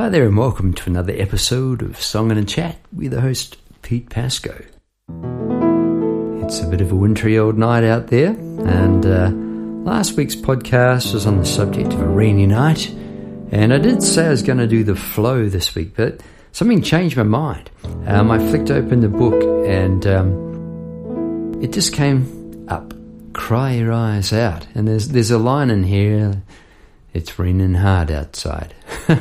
Hi there, and welcome to another episode of Song and a Chat with the host, Pete Pascoe. It's a bit of a wintry old night out there, and uh, last week's podcast was on the subject of a rainy night, and I did say I was going to do the flow this week, but something changed my mind. Um, I flicked open the book, and um, it just came up. Cry your eyes out, and there's there's a line in here. It's raining hard outside.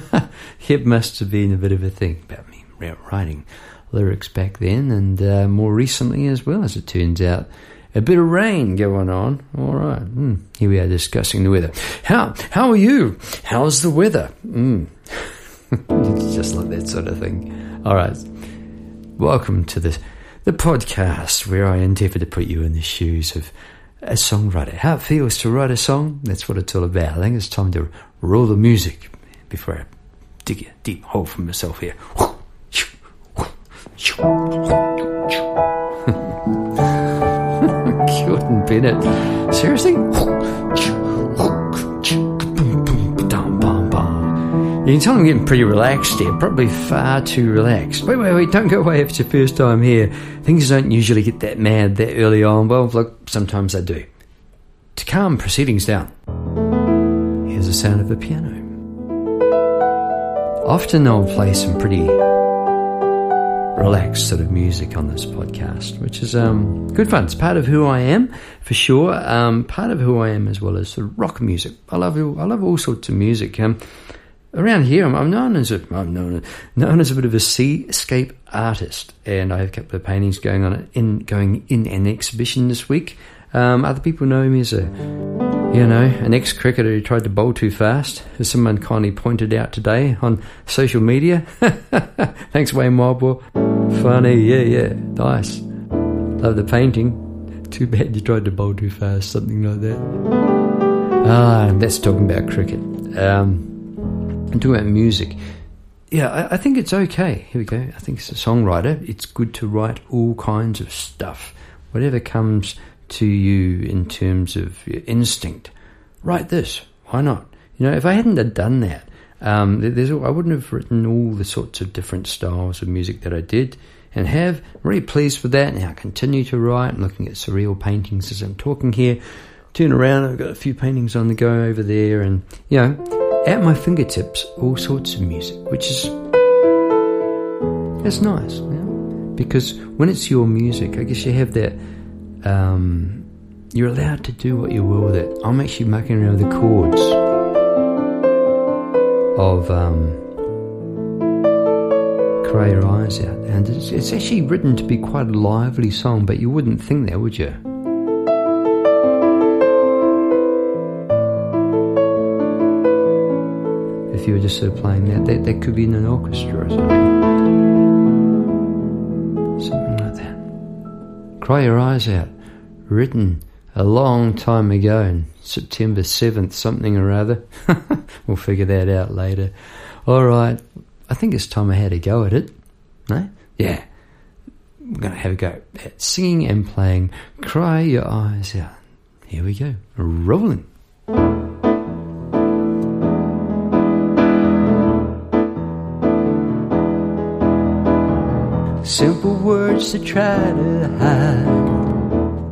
it must have been a bit of a thing about me writing lyrics back then, and uh, more recently as well, as it turns out. A bit of rain going on. All right. Mm, here we are discussing the weather. How how are you? How's the weather? Mm. it's just like that sort of thing. All right. Welcome to the the podcast where I endeavour to put you in the shoes of a songwriter. How it feels to write a song. That's what it's all about. I think it's time to roll the music before I dig a deep hole for myself here. Been it. Seriously? You can tell I'm getting pretty relaxed here, probably far too relaxed. Wait, wait, wait, don't go away if it's your first time here. Things don't usually get that mad that early on. Well, look, sometimes they do. To calm proceedings down, here's the sound of a piano. Often I'll play some pretty relaxed sort of music on this podcast, which is um, good fun. It's part of who I am, for sure. Um, part of who I am as well as sort of rock music. I love I love all sorts of music. Um, around here, I'm, I'm, known as a I'm known known as a bit of a seascape artist, and I have a couple of paintings going on in going in an exhibition this week. Um, other people know me as a you know an ex cricketer who tried to bowl too fast, as someone kindly pointed out today on social media. Thanks, Wayne Wildball. Funny, yeah, yeah, nice. Love the painting. Too bad you tried to bowl too fast, something like that. Ah, that's talking about cricket. Um, and talking about music, yeah, I, I, think it's okay. Here we go. I think as a songwriter, it's good to write all kinds of stuff. Whatever comes to you in terms of your instinct, write this. Why not? You know, if I hadn't done that, um, there's, I wouldn't have written all the sorts of different styles of music that I did and have. I'm really pleased with that. Now I continue to write. I'm looking at surreal paintings as I'm talking here. Turn around, I've got a few paintings on the go over there, and you know, at my fingertips all sorts of music, which is that's nice, know? because when it's your music, I guess you have that. Um, you're allowed to do what you will with it. I'm actually mucking around with the chords of um, "Cry Your Eyes Out," and it's, it's actually written to be quite a lively song, but you wouldn't think that, would you? You were just sort of playing that, that, that could be in an orchestra or something. Something like that. Cry Your Eyes Out, written a long time ago, September 7th, something or other. we'll figure that out later. All right, I think it's time I had a go at it. No? Yeah. We're going to have a go at singing and playing Cry Your Eyes Out. Here we go. Rolling. To try to hide.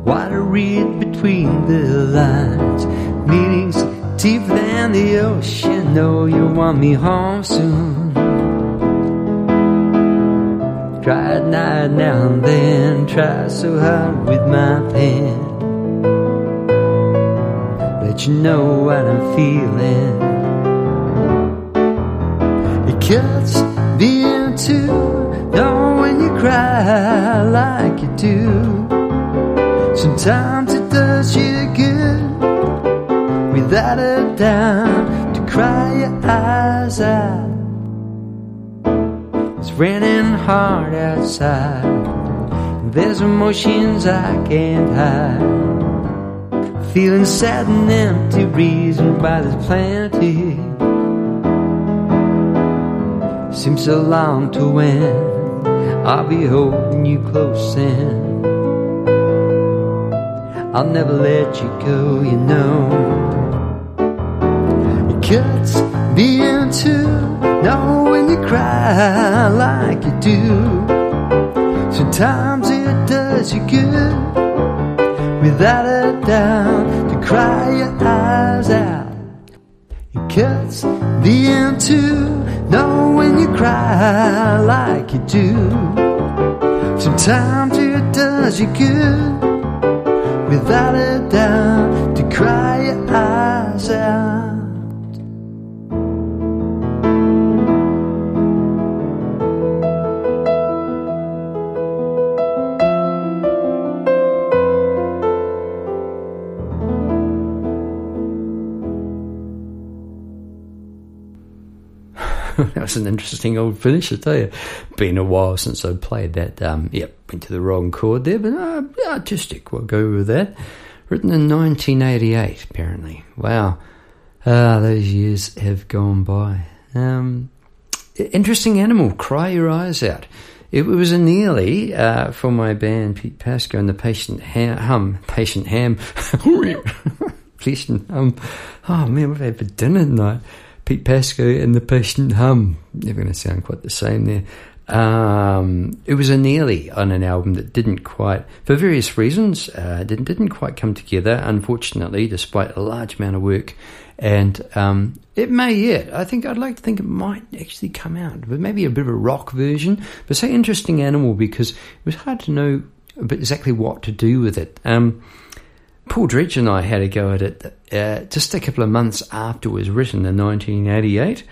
Why to read between the lines? Meanings deeper than the ocean. Know you want me home soon. Try at night now and then. Try so hard with my pen. Let you know what I'm feeling. It cuts me when you cry like you do. Sometimes it does you good, without a doubt, to cry your eyes out. It's raining hard outside. There's emotions I can't hide. Feeling sad and empty, reason why there's plenty. Seems so long to win. I'll be holding you close and I'll never let you go, you know. It cuts me into knowing you cry like you do. Sometimes it does you good, without a doubt, to cry your eyes out. It cuts the end too, know when you cry like you do. Sometimes it does you good, without a doubt, was an interesting old finish, I tell you. Been a while since I played that. Um, yep, went to the wrong chord there, but uh, artistic. We'll go with that. Written in 1988, apparently. Wow. Ah, those years have gone by. Um, interesting animal. Cry your eyes out. It was a nearly uh, for my band Pete Pascoe and the Patient Ham. Hum, Patient Ham. Patient Hum. Oh man, what have I had for dinner tonight? Pete Pascoe and the Patient Hum. They're going to sound quite the same there. Um, it was a nearly on an album that didn't quite, for various reasons, uh, didn't didn't quite come together. Unfortunately, despite a large amount of work, and um, it may yet. I think I'd like to think it might actually come out, but maybe a bit of a rock version. But say interesting animal because it was hard to know exactly what to do with it. Um, Paul Dredge and I had a go at it uh, just a couple of months after it was written in 1988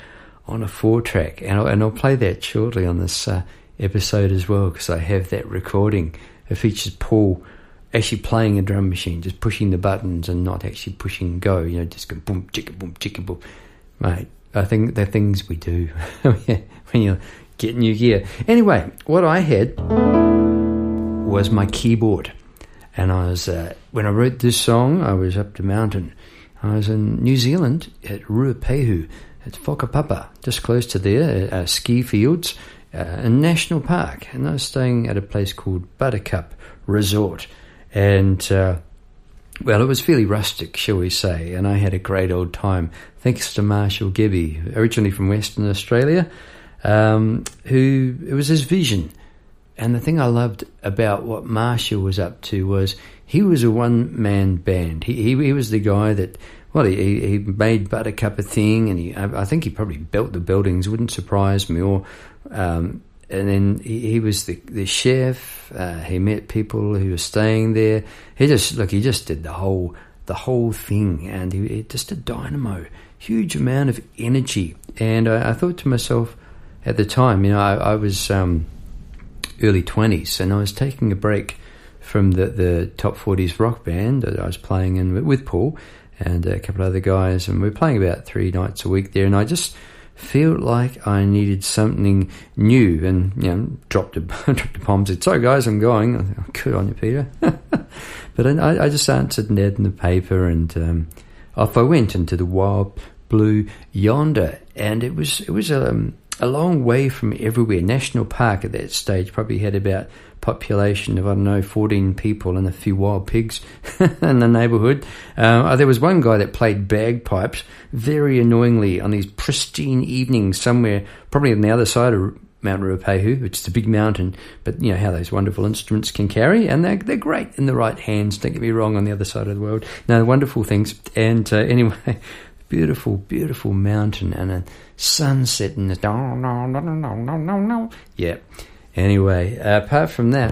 on a four track, and I'll, and I'll play that shortly on this uh, episode as well because I have that recording. It features Paul actually playing a drum machine, just pushing the buttons and not actually pushing go. You know, just go boom, chicka, boom, chicka, boom. Mate, I think they're things we do when you're getting gear. Anyway, what I had was my keyboard. And I was, uh, when I wrote this song, I was up the mountain. I was in New Zealand at Ruapehu, at Whakapapa, just close to there, uh, ski fields, uh, a national park. And I was staying at a place called Buttercup Resort. And, uh, well, it was fairly rustic, shall we say, and I had a great old time, thanks to Marshall Gebby, originally from Western Australia, um, who, it was his vision and the thing I loved about what Marshall was up to was he was a one man band. He, he, he was the guy that well he he made Buttercup a thing, and he I, think he probably built the buildings. Wouldn't surprise me. Or um, and then he, he, was the the chef. Uh, he met people who were staying there. He just look he just did the whole the whole thing, and he, he just a dynamo, huge amount of energy. And I, I, thought to myself at the time, you know, I, I was. Um, early 20s, and I was taking a break from the, the top 40s rock band that I was playing in with Paul and a couple of other guys, and we were playing about three nights a week there, and I just felt like I needed something new, and you know, dropped a dropped a bomb. Said, "Sorry guys, I'm going." I oh, Good on you, Peter. but I, I, just answered Ned in the paper, and um, off I went into the wild blue yonder, and it was it was um, a long way from everywhere. National Park at that stage probably had about population of I don't know 14 people and a few wild pigs in the neighbourhood. Uh, there was one guy that played bagpipes very annoyingly on these pristine evenings somewhere, probably on the other side of Mount Ruapehu, which is a big mountain, but you know how those wonderful instruments can carry, and they're, they're great in the right hands, don't get me wrong, on the other side of the world. No, wonderful things. And uh, anyway, beautiful, beautiful mountain and a sunset and the no, no, no, no, no, no, no. Yeah. Anyway, apart from that,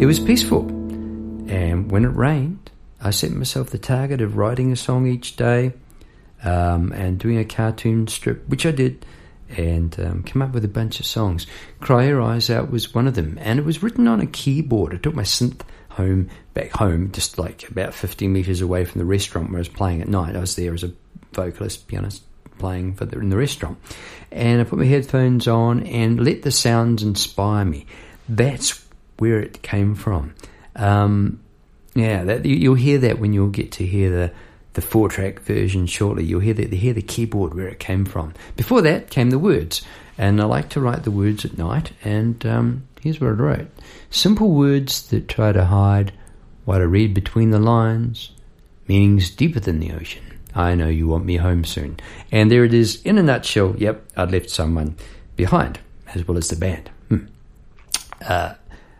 it was peaceful. And when it rained, I set myself the target of writing a song each day um, and doing a cartoon strip, which I did, and um, come up with a bunch of songs. Cry Your Eyes Out was one of them, and it was written on a keyboard. I took my synth home, back home, just like about 50 meters away from the restaurant where I was playing at night. I was there as a vocalist, pianist, playing for the, in the restaurant. And I put my headphones on and let the sounds inspire me. That's where it came from. Um, yeah, that, you, will hear that when you'll get to hear the the four track version shortly. You'll hear the, hear the keyboard where it came from. Before that came the words, and I like to write the words at night. And um, here's what I wrote: simple words that try to hide what I read between the lines, meanings deeper than the ocean. I know you want me home soon. And there it is in a nutshell. Yep, I'd left someone behind. as well as the band. Hmm. Uh,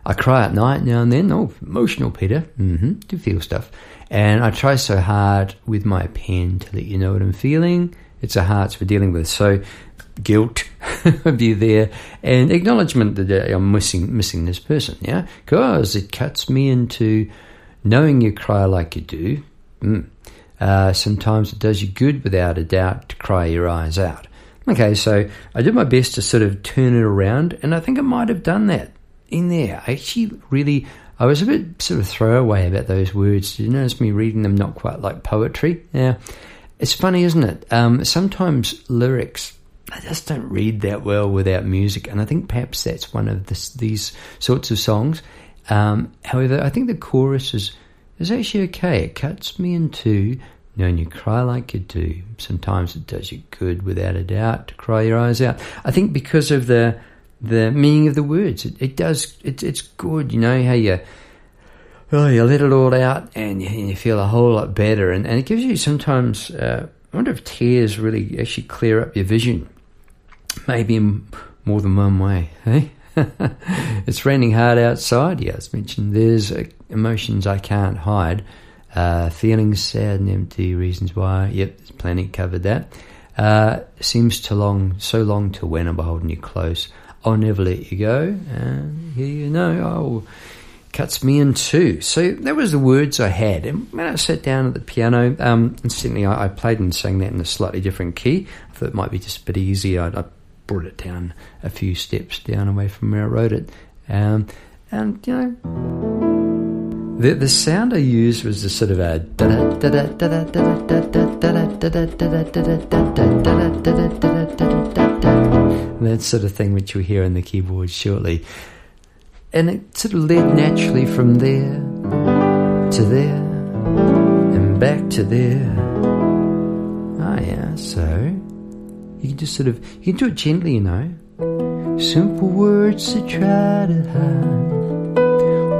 I cry at night now and then. Oh, emotional, Peter. Mm-hmm. Do feel stuff. And I try so hard with my pen to let you know what I'm feeling. It's a hearts we're dealing with. So guilt of you there and acknowledgement that I'm missing missing this person, yeah? Because it cuts me into knowing you cry like you do. Mm. Uh, sometimes it does you good without a doubt to cry your eyes out. Okay, so I did my best to sort of turn it around, and I think I might have done that in there. I actually really, I was a bit sort of throwaway about those words. Did you notice me reading them not quite like poetry? Yeah. It's funny, isn't it? Um, sometimes lyrics, I just don't read that well without music, and I think perhaps that's one of this, these sorts of songs. Um, however, I think the chorus is, is actually okay. It cuts me in two knowing you cry like you do. Sometimes it does you good, without a doubt, to cry your eyes out. I think because of the the meaning of the words, it, it does. It, it's good, you know how you. Oh, you let it all out and you, you feel a whole lot better. And, and it gives you sometimes, uh, I wonder if tears really actually clear up your vision. Maybe in more than one way, hey? it's raining hard outside. Yeah, as mentioned, there's uh, emotions I can't hide. Uh, feeling sad and empty, reasons why. Yep, there's plenty covered that. Uh, seems to long, so long to when I'm holding you close. I'll never let you go. And here you know, oh, cuts me in two. So that was the words I had. And when I sat down at the piano, um, instantly I, I, played and sang that in a slightly different key. I thought it might be just a bit easier. I, I brought it down a few steps down away from where I wrote it. Um, and, you know, the, the sound I used was the sort of a that sort of thing which you'll hear on the keyboard shortly. And it sort of led naturally from there to there and back to there. Ah, oh, yeah, so you can just sort of, you can do it gently, you know. Simple words to try to hide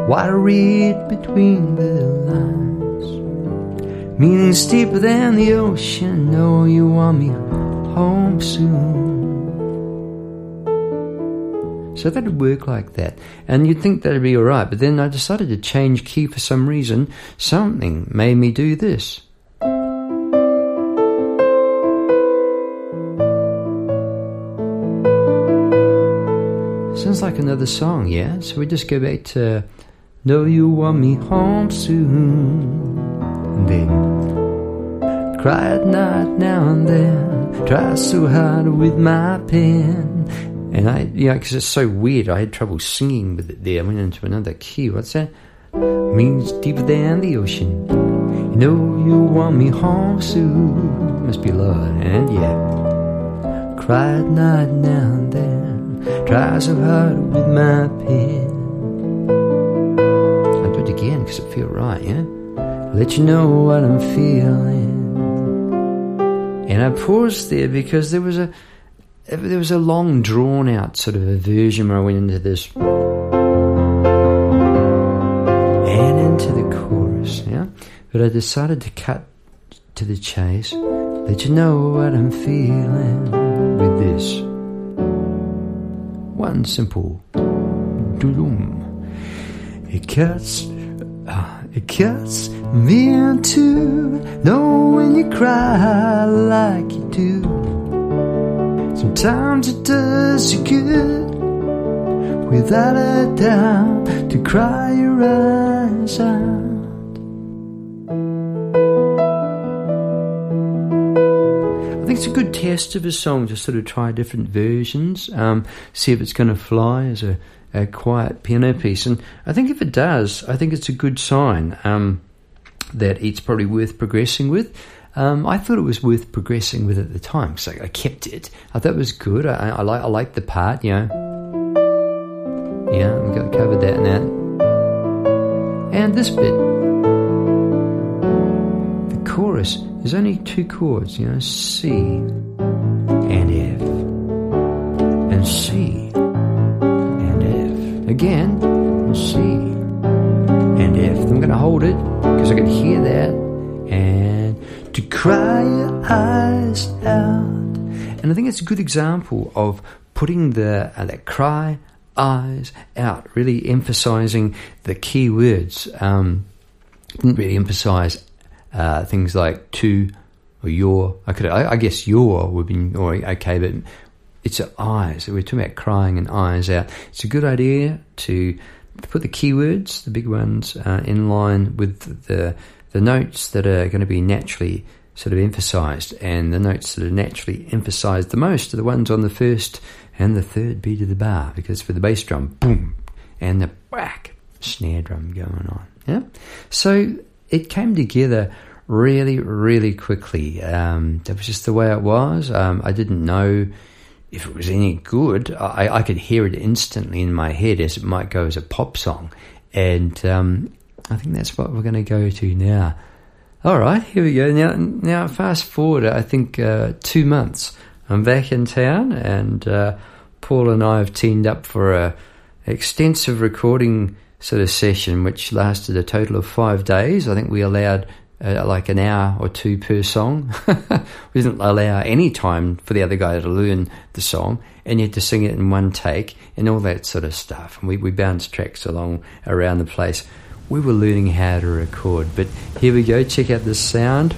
what I read between the lines. Meaning's deeper than the ocean. Know you want me home soon. So that'd work like that. And you'd think that'd be alright, but then I decided to change key for some reason. Something made me do this. Sounds like another song, yeah? So we just go back to Know you want me home soon. Then cry at night now and then. Try so hard with my pen. And I, yeah, because it's so weird. I had trouble singing with it there. I went into another key. What's that? Means deeper than the ocean. You know you want me home soon. Must be lower. And eh? yeah, cry at night now and then. Try so hard with my pen because it feel right, yeah? Let you know what I'm feeling. And I paused there because there was a there was a long drawn out sort of a version where I went into this and into the chorus, yeah? But I decided to cut to the chase. Let you know what I'm feeling with this. One simple doom. It cuts Uh, it cuts me in two, knowing you cry like you do. Sometimes it does you good, without a doubt, to cry your eyes out. It's a good test of a song to sort of try different versions, um, see if it's going to fly as a a quiet piano piece. And I think if it does, I think it's a good sign um, that it's probably worth progressing with. Um, I thought it was worth progressing with at the time, so I kept it. I thought it was good. I, I like I like the part, you know. Yeah, we got covered that and that. And this bit, chorus is only two chords, you know, C and F and C and F. again, C and F. I'm going to hold it because I can hear that. And to cry your eyes out. And I think it's a good example of putting the uh, that cry eyes out, really emphasizing the key words. Um, didn't really emphasize uh, things like to or your. I could, I, I guess your would be or okay, but it's eyes. We're talking about crying and eyes out. It's a good idea to put the keywords, the big ones, uh, in line with the the notes that are going to be naturally sort of emphasized, and the notes that are naturally emphasized the most are the ones on the first and the third beat of the bar, because for the bass drum, boom, and the whack snare drum going on. Yeah, so it came together really, really quickly. Um, that was just the way it was. Um, I didn't know if it was any good. I, I, could hear it instantly in my head as it might go as a pop song, and um, I think that's what we're going to go to now. All right, here we go. Now, now fast forward. I think uh, two months. I'm back in town, and uh, Paul and I have teamed up for a extensive recording sort of session, which lasted a total of five days. I think we allowed uh, like an hour or two per song. we didn't allow any time for the other guy to learn the song, and you had to sing it in one take and all that sort of stuff. And we, we bounced tracks along around the place we were learning how to record. But here we go, check out this sound.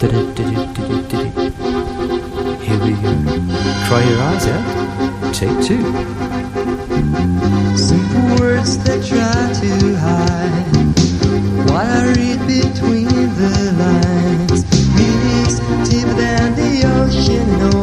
Here we go. Cry your eyes out. Take two. Simple words that try to hide what I read between the lines. Meanings deeper than the ocean,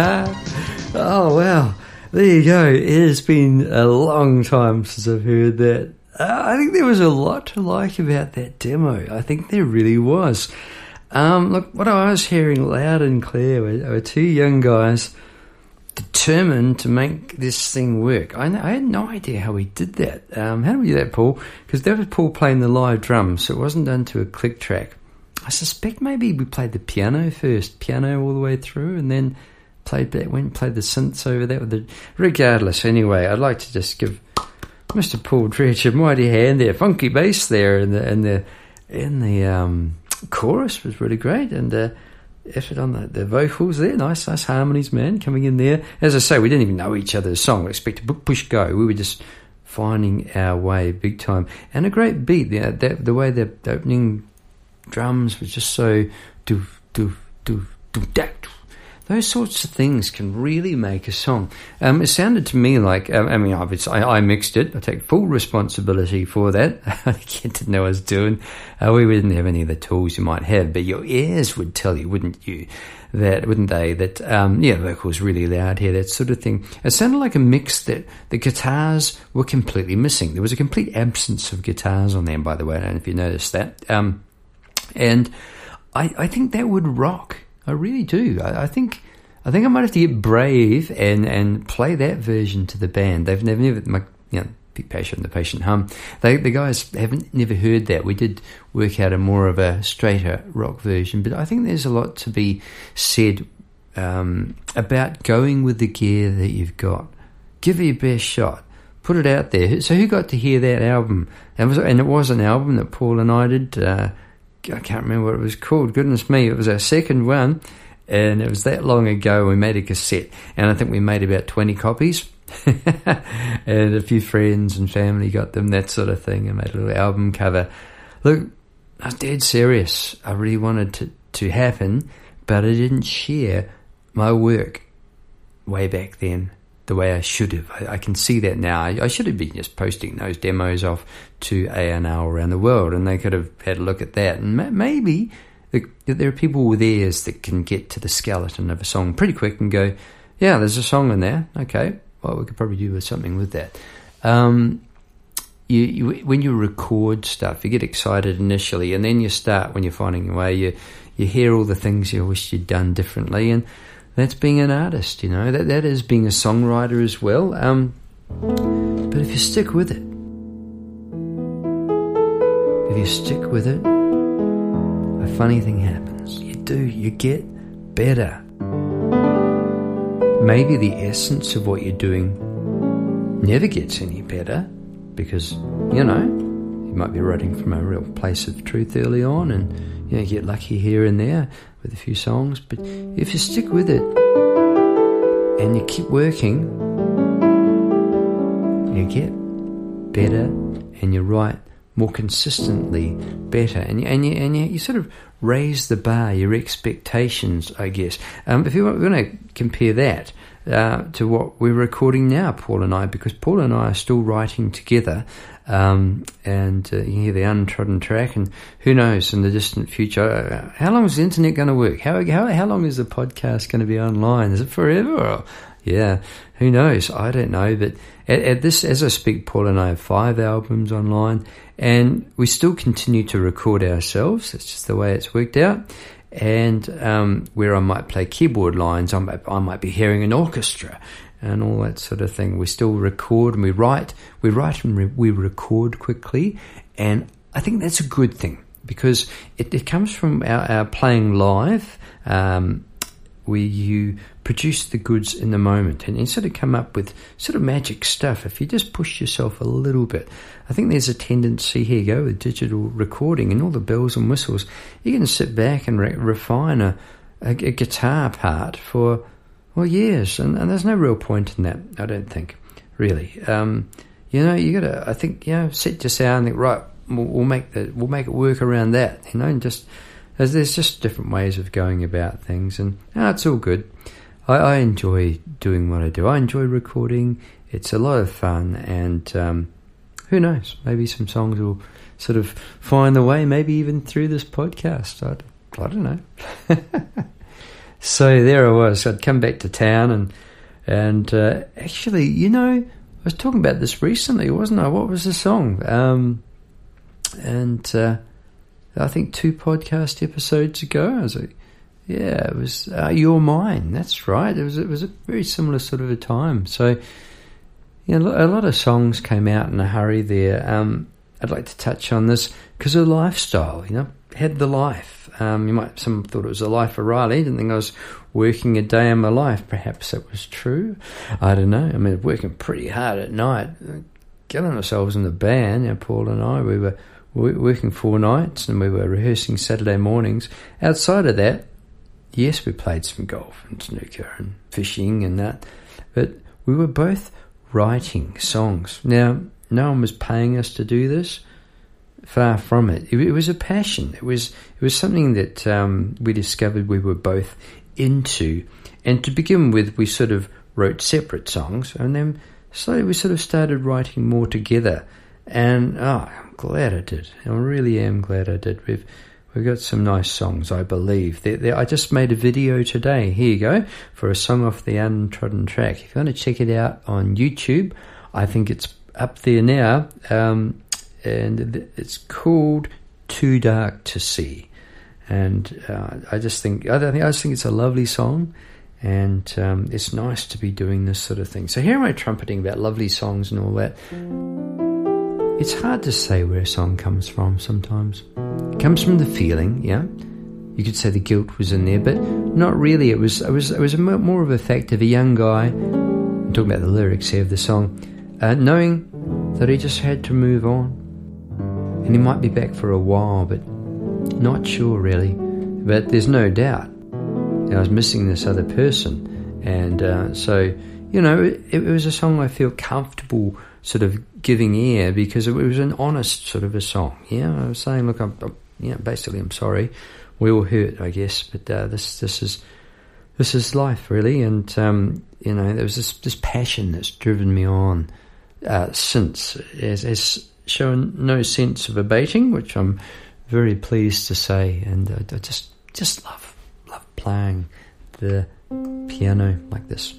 you go. It has been a long time since I've heard that. Uh, I think there was a lot to like about that demo. I think there really was. Um, look, what I was hearing loud and clear were, were two young guys determined to make this thing work. I, I had no idea how we did that. Um, how did we do that, Paul? Because that was Paul playing the live drums, so it wasn't done to a click track. I suspect maybe we played the piano first, piano all the way through, and then played that, went played the synths over that with the. Regardless, anyway, I'd like to just give Mr. Paul Dredge a mighty hand there, funky bass there, and the and the in the um, chorus was really great, and uh, effort on the, the vocals there, nice, nice harmonies, man, coming in there. As I say, we didn't even know each other's song. We expected push go. We were just finding our way big time, and a great beat. The, the, the way the opening drums was just so do do do do that those sorts of things can really make a song. Um, it sounded to me like, um, I mean, obviously, I, I, mixed it. I take full responsibility for that. I didn't know what I was doing. Uh, we didn't have any of the tools you might have, but your ears would tell you, wouldn't you? That wouldn't they? That um, yeah, vocals really loud here, that sort of thing. It sounded like a mix that the guitars were completely missing. There was a complete absence of guitars on there. By the way, I don't know if you noticed that. Um, and I, I think that would rock. I really do. I, I, think I think I might have to get brave and, and play that version to the band. They've never, never, my, you know, Big Patient, the Patient Hum. They, the guys haven't never heard that. We did work out a more of a straighter rock version, but I think there's a lot to be said um, about going with the gear that you've got. Give it your best shot. Put it out there. So who got to hear that album? And and it was an album that Paul and I did. Uh, I can't remember what it was called. Goodness me, it was our second one, and it was that long ago. We made a cassette, and I think we made about twenty copies. and a few friends and family got them, that sort of thing, and made a little album cover. Look, I was dead serious. I really wanted to to happen, but I didn't share my work way back then the way I should have. I, I can see that now. I, I, should have been just posting those demos off to A&R around the world, and they could have had a look at that. And ma- maybe the, there are people with ears that can get to the skeleton of a song pretty quick and go, "Yeah, there's a song in there. Okay, well, we could probably do something with that." Um, you, you, when you record stuff, you get excited initially, and then you start when you're finding your way. You you hear all the things you wish you'd done differently, and that's being an artist, you know, that, that is being a songwriter as well. Um, but if you stick with it, if you stick with it, a funny thing happens. You do, you get better. Maybe the essence of what you're doing never gets any better because, you know, you might be writing from a real place of truth early on and you know, get lucky here and there with a few songs. But if you stick with it and you keep working, you get better and you write more consistently better. And you, and you, and you, you sort of raise the bar, your expectations, I guess. Um, if you want, want to compare that uh, to what we're recording now, Paul and I, because Paul and I are still writing together um, and uh, you hear the untrodden track, and who knows in the distant future, uh, how long is the internet going to work? How, how, how long is the podcast going to be online? Is it forever? Or, yeah, who knows? I don't know. But at, at, this, as I speak, Paul and I have five albums online, and we still continue to record ourselves. It's just the way it's worked out. And um, where I might play keyboard lines, I might, I might be hearing an orchestra and all that sort of thing. We still record and we write. We write and re- we record quickly, and I think that's a good thing because it, it comes from our, our playing live. Um, where you produce the goods in the moment and instead of come up with sort of magic stuff, if you just push yourself a little bit, I think there's a tendency here, go with digital recording and all the bells and whistles, you can sit back and re- refine a, a, a guitar part for well, years, and, and there's no real point in that, I don't think, really. Um, you know, you got to, I think, you know, set your sound, think, right, we'll, we'll, make the, we'll make it work around that, you know, and just, there's, there's just different ways of going about things, and oh, it's all good. I, I enjoy doing what I do. I enjoy recording. It's a lot of fun, and um, who knows, maybe some songs will sort of find the way, maybe even through this podcast. I, I don't know. So there I was. I'd come back to town and and uh, actually, you know, I was talking about this recently, wasn't I? What was the song? Um, and uh, I think two podcast episodes ago. I was like, yeah, it was uh, Mine. That's right. It was it was a very similar sort of a time. So, know, a lot of songs came out in a hurry there. Um, I'd like to touch on this because of lifestyle. You know, had the life. Um, you might some thought it was a life of Riley. Didn't think I was working a day in my life. Perhaps it was true. I don't know. I mean, working pretty hard at night, getting ourselves in the band. You know, Paul and I, we were working four nights and we were rehearsing Saturday mornings. Outside of that, yes, we played some golf and snooker and fishing and that, but we were both writing songs. Now, no one was paying us to do this. Far from it. It, it was a passion. It was it was something that um, we discovered we were both into. And to begin with, we sort of wrote separate songs, and then slowly we sort of started writing more together. And oh, I'm glad I did. I really am glad I did. We've We've got some nice songs, I believe. They're, they're, I just made a video today. Here you go for a song off the untrodden track. If you want to check it out on YouTube, I think it's up there now, um, and it's called "Too Dark to See." And uh, I just think I think I just think it's a lovely song, and um, it's nice to be doing this sort of thing. So here am I trumpeting about lovely songs and all that. It's hard to say where a song comes from sometimes. It comes from the feeling, yeah. You could say the guilt was in there, but not really. It was it was it was more of a fact of a young guy. I'm talking about the lyrics here of the song, uh, knowing that he just had to move on, and he might be back for a while, but not sure really. But there's no doubt I was missing this other person, and uh, so you know it, it was a song I feel comfortable sort of giving ear because it was an honest sort of a song. Yeah, I was saying, look, I'm, I'm know, basically, I'm sorry. We all hurt, I guess, but uh, this this is this is life, really. And um, you know, there was this this passion that's driven me on uh, since, has, has shown no sense of abating, which I'm very pleased to say. And uh, I just just love love playing the piano like this.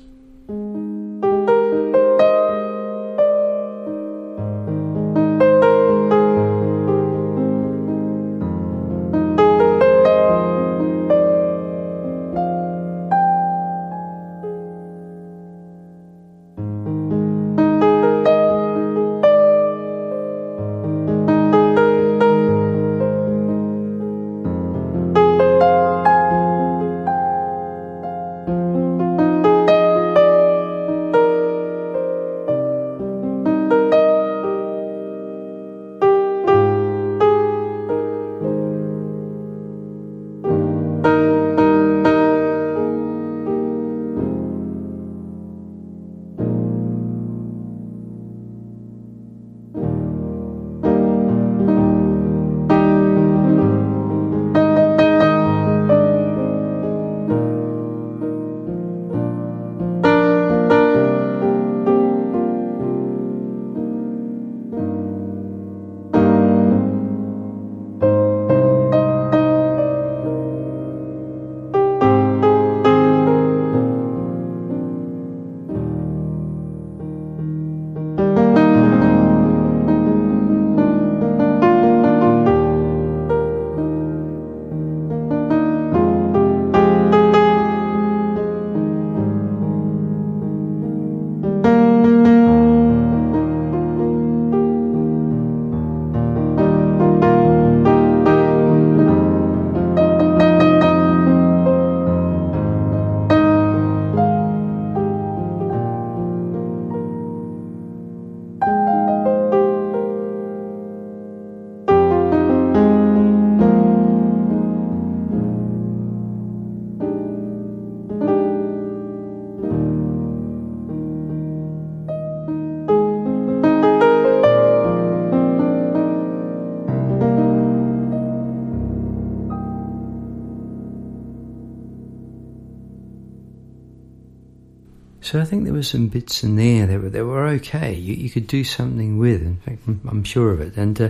So I think there were some bits in there that were, that were okay. You, you could do something with. In fact, I'm, sure of it. And uh,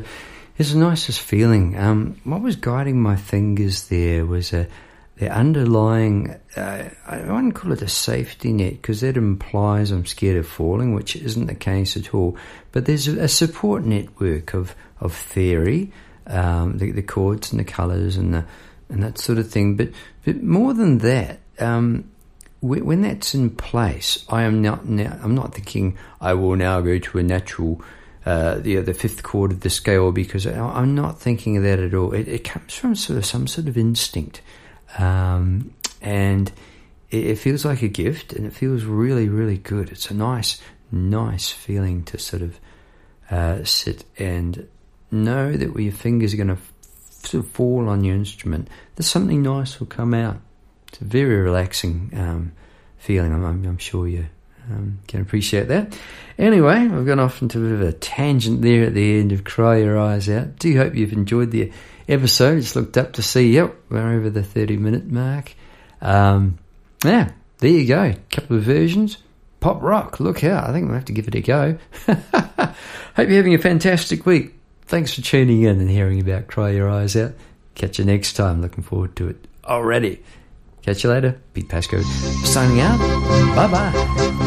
it's the nicest feeling. Um, what was guiding my fingers there was a the underlying. Uh, I wouldn't call it a safety net because that implies I'm scared of falling, which isn't the case at all. But there's a, a support network of of theory um, the, the chords and the colours and the and that sort of thing. But but more than that, um, when, that's in place, I am not now. I'm not thinking I will now go to a natural. Uh, the the fifth chord of the scale because I, I'm not thinking of that at all. It, it comes from sort of some sort of instinct, um, and it, it feels like a gift, and it feels really really good. It's a nice nice feeling to sort of uh, sit and know that where your fingers are going to f- sort of fall on your instrument, that something nice will come out. It's a very relaxing um, feeling. I'm, I'm, sure you um, can appreciate that. Anyway, I've gone off into a bit of a tangent there at the end of Cry Your Eyes Out. Do hope you've enjoyed the episode. Just looked up to see, yep, we're over the 30 minute mark. Um, yeah, there you go. Couple of versions. Pop rock, look out. I think we'll have to give it a go. hope you're having a fantastic week. Thanks for tuning in and hearing about Cry Your Eyes Out. Catch you next time. Looking forward to it already. Catch you later. Pete Pascoe signing out. Bye bye.